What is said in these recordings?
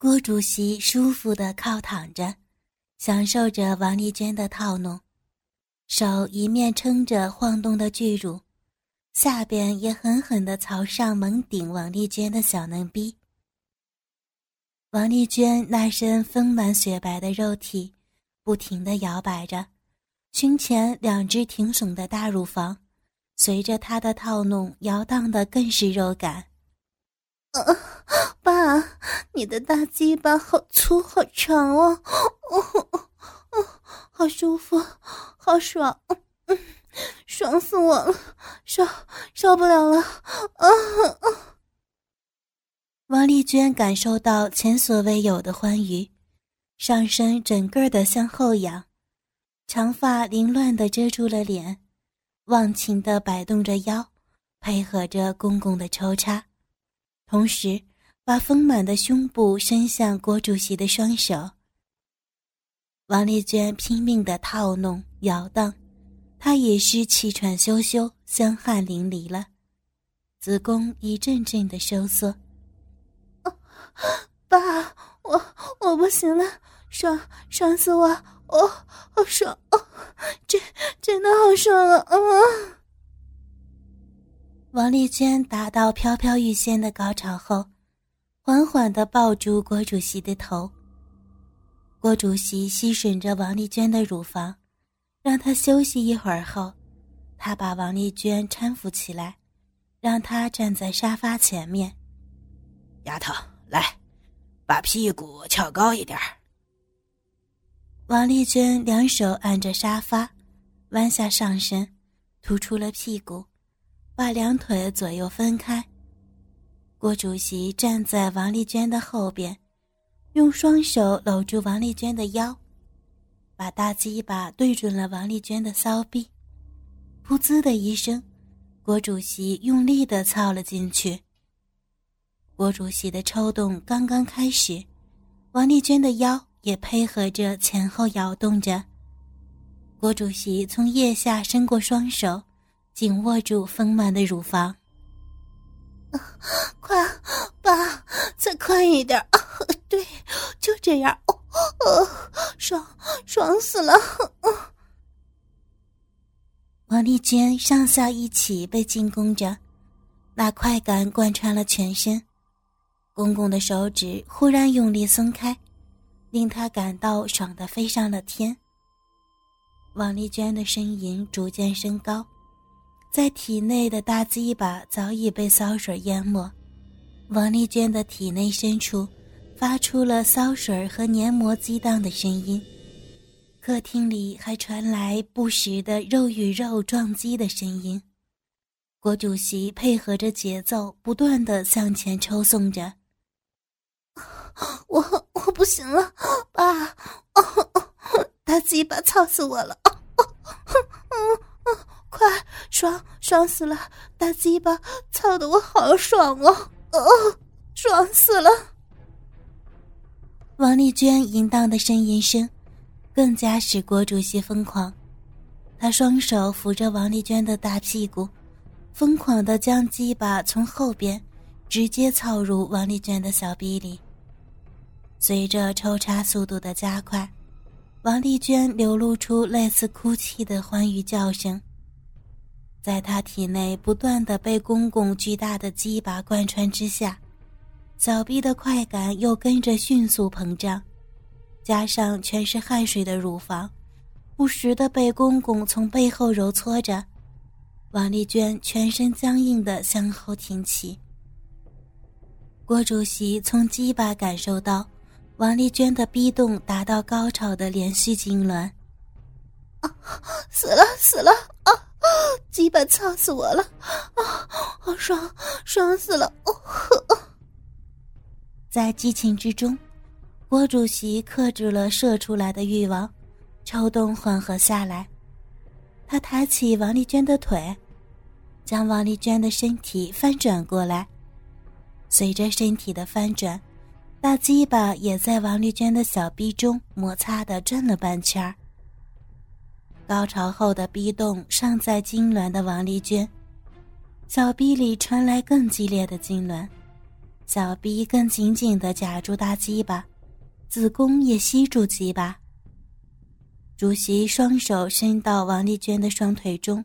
郭主席舒服的靠躺着，享受着王丽娟的套弄，手一面撑着晃动的巨乳，下边也狠狠的朝上猛顶王丽娟的小嫩逼。王丽娟那身丰满雪白的肉体，不停的摇摆着，胸前两只挺耸的大乳房，随着她的套弄摇荡的更是肉感。啊，爸，你的大鸡巴好粗好长哦，哦哦哦，好舒服，好爽，嗯，爽死我了，受受不了了，啊啊！王丽娟感受到前所未有的欢愉，上身整个的向后仰，长发凌乱的遮住了脸，忘情的摆动着腰，配合着公公的抽插。同时，把丰满的胸部伸向郭主席的双手。王丽娟拼命的套弄摇荡，她也是气喘吁吁、香汗淋漓了，子宫一阵阵的收缩。爸，我我不行了，爽爽死我！哦，好爽哦，真真的好爽啊！啊！王丽娟达到飘飘欲仙的高潮后，缓缓地抱住郭主席的头。郭主席吸吮着王丽娟的乳房，让她休息一会儿后，他把王丽娟搀扶起来，让她站在沙发前面。丫头，来，把屁股翘高一点王丽娟两手按着沙发，弯下上身，突出了屁股。把两腿左右分开。郭主席站在王丽娟的后边，用双手搂住王丽娟的腰，把大鸡巴对准了王丽娟的骚逼。噗呲的一声，郭主席用力的操了进去。郭主席的抽动刚刚开始，王丽娟的腰也配合着前后摇动着。郭主席从腋下伸过双手。紧握住丰满的乳房，快，爸，再快一点啊！对，就这样，哦，爽，爽死了！王丽娟上下一起被进攻着，那快感贯穿了全身。公公的手指忽然用力松开，令她感到爽的飞上了天。王丽娟的呻吟逐渐升高。在体内的大鸡巴早已被骚水淹没，王丽娟的体内深处发出了骚水和黏膜激荡的声音。客厅里还传来不时的肉与肉撞击的声音。郭主席配合着节奏，不断的向前抽送着。我我不行了，爸，大鸡巴操死我了！快爽爽死了！大鸡巴操的我好爽哦！哦，爽死了！王丽娟淫荡的呻吟声，更加使郭主席疯狂。他双手扶着王丽娟的大屁股，疯狂的将鸡巴从后边直接操入王丽娟的小臂里。随着抽插速度的加快，王丽娟流露出类似哭泣的欢愉叫声。在他体内不断的被公公巨大的鸡巴贯穿之下，小臂的快感又跟着迅速膨胀，加上全是汗水的乳房，不时的被公公从背后揉搓着，王丽娟全身僵硬的向后挺起。郭主席从鸡巴感受到王丽娟的逼动达到高潮的连续痉挛，啊，死了死了啊！啊鸡巴操死我了！啊，好爽，爽死了！哦呵。在激情之中，郭主席克制了射出来的欲望，抽动缓和下来。他抬起王丽娟的腿，将王丽娟的身体翻转过来。随着身体的翻转，大鸡巴也在王丽娟的小臂中摩擦的转了半圈儿。高潮后的逼动尚在痉挛的王丽娟，小臂里传来更激烈的痉挛，小臂更紧紧的夹住大鸡巴，子宫也吸住鸡巴。主席双手伸到王丽娟的双腿中，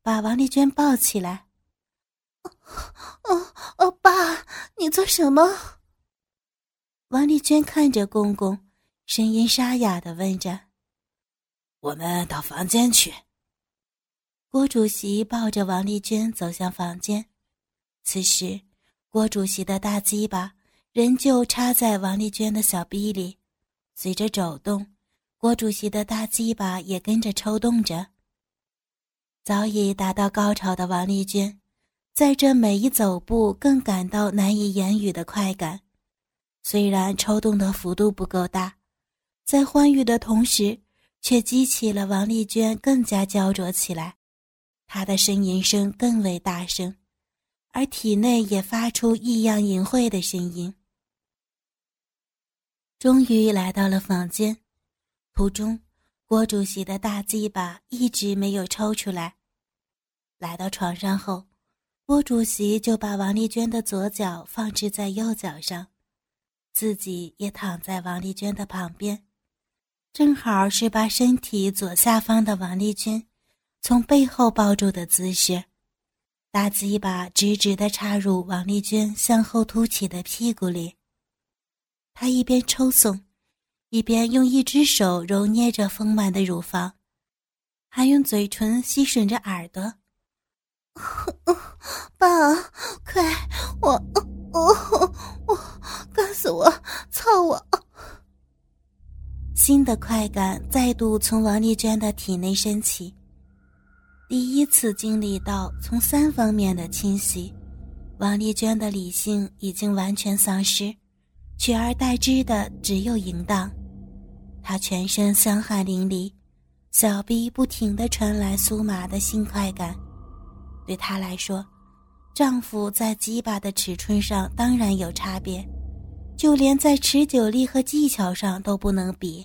把王丽娟抱起来。哦哦，爸，你做什么？王丽娟看着公公，声音沙哑的问着：“我们到房间去。”郭主席抱着王丽娟走向房间。此时，郭主席的大鸡巴仍旧插在王丽娟的小臂里，随着走动。郭主席的大鸡巴也跟着抽动着。早已达到高潮的王丽娟，在这每一走步更感到难以言语的快感。虽然抽动的幅度不够大，在欢愉的同时，却激起了王丽娟更加焦灼起来。她的呻吟声更为大声，而体内也发出异样淫秽的声音。终于来到了房间。途中，郭主席的大鸡巴一直没有抽出来。来到床上后，郭主席就把王丽娟的左脚放置在右脚上，自己也躺在王丽娟的旁边，正好是把身体左下方的王丽君从背后抱住的姿势。大鸡巴直直地插入王丽君向后凸起的屁股里，他一边抽送。一边用一只手揉捏着丰满的乳房，还用嘴唇吸吮着耳朵。爸，快，我，我，我，干死，我！新的快感再度从王丽娟的体内升起，第一次经历到从三方面的侵袭，王丽娟的理性已经完全丧失，取而代之的只有淫荡。她全身香汗淋漓，小臂不停地传来酥麻的性快感。对她来说，丈夫在鸡巴的尺寸上当然有差别，就连在持久力和技巧上都不能比。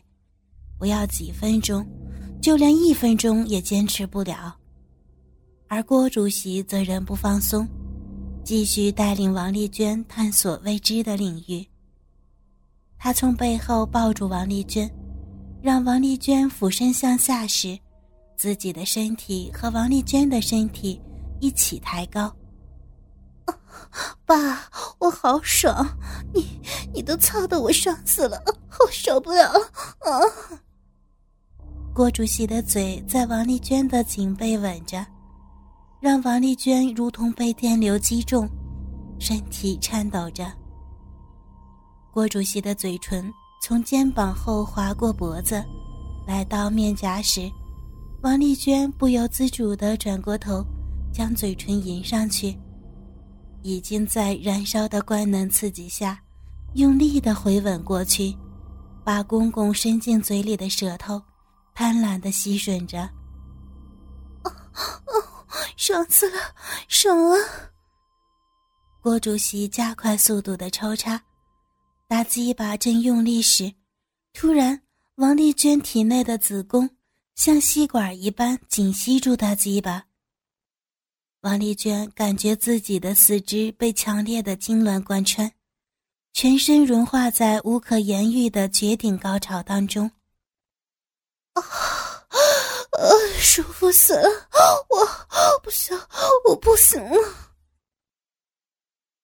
不要几分钟，就连一分钟也坚持不了。而郭主席则仍不放松，继续带领王丽娟探索未知的领域。他从背后抱住王丽娟。让王丽娟俯身向下时，自己的身体和王丽娟的身体一起抬高。爸，我好爽！你你都操得我爽死了，我受不了了！啊！郭主席的嘴在王丽娟的颈背吻着，让王丽娟如同被电流击中，身体颤抖着。郭主席的嘴唇。从肩膀后划过脖子，来到面颊时，王丽娟不由自主地转过头，将嘴唇迎上去。已经在燃烧的官能刺激下，用力地回吻过去，把公公伸进嘴里的舌头贪婪的吸吮着。哦哦，爽死了，爽了！郭主席加快速度的抽插。大鸡巴正用力时，突然，王丽娟体内的子宫像吸管一般紧吸住大鸡巴。王丽娟感觉自己的四肢被强烈的痉挛贯穿，全身融化在无可言喻的绝顶高潮当中。啊，舒服死了！我不行，我不行了。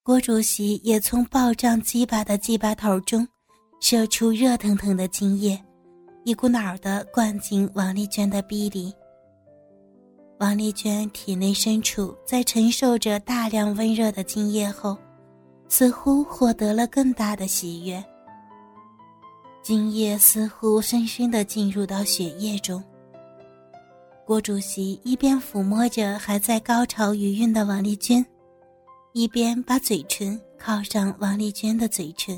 郭主席也从暴胀鸡巴的鸡巴头中射出热腾腾的精液，一股脑的灌进王丽娟的逼里。王丽娟体内深处在承受着大量温热的精液后，似乎获得了更大的喜悦。精液似乎深深的进入到血液中。郭主席一边抚摸着还在高潮余韵的王丽娟。一边把嘴唇靠上王丽娟的嘴唇。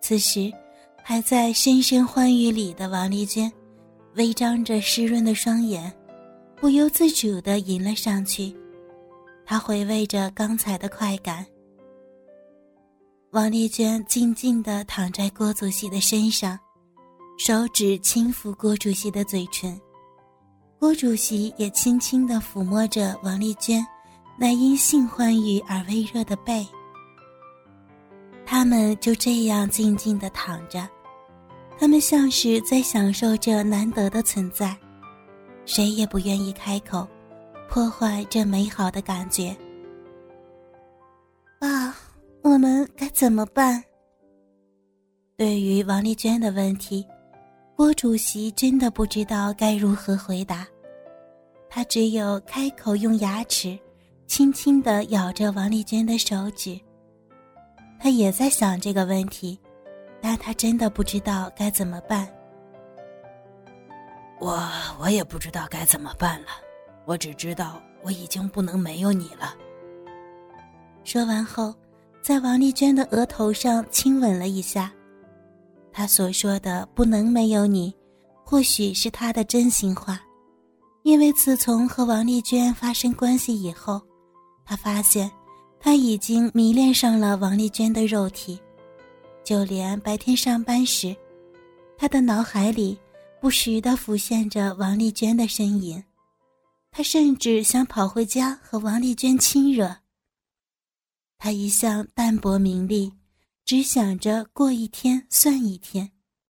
此时，还在深深欢愉里的王丽娟，微张着湿润的双眼，不由自主地迎了上去。她回味着刚才的快感。王丽娟静静地躺在郭主席的身上，手指轻抚郭主席的嘴唇，郭主席也轻轻地抚摸着王丽娟。那因性欢愉而微热的背，他们就这样静静的躺着，他们像是在享受着难得的存在，谁也不愿意开口，破坏这美好的感觉。爸，我们该怎么办？对于王丽娟的问题，郭主席真的不知道该如何回答，他只有开口用牙齿轻轻的咬着王丽娟的手指。他也在想这个问题，但他真的不知道该怎么办。我我也不知道该怎么办了，我只知道我已经不能没有你了。说完后，在王丽娟的额头上亲吻了一下。他所说的“不能没有你”，或许是他的真心话，因为自从和王丽娟发生关系以后，他发现他已经迷恋上了王丽娟的肉体，就连白天上班时，他的脑海里不时的浮现着王丽娟的身影，他甚至想跑回家和王丽娟亲热。他一向淡泊名利。只想着过一天算一天，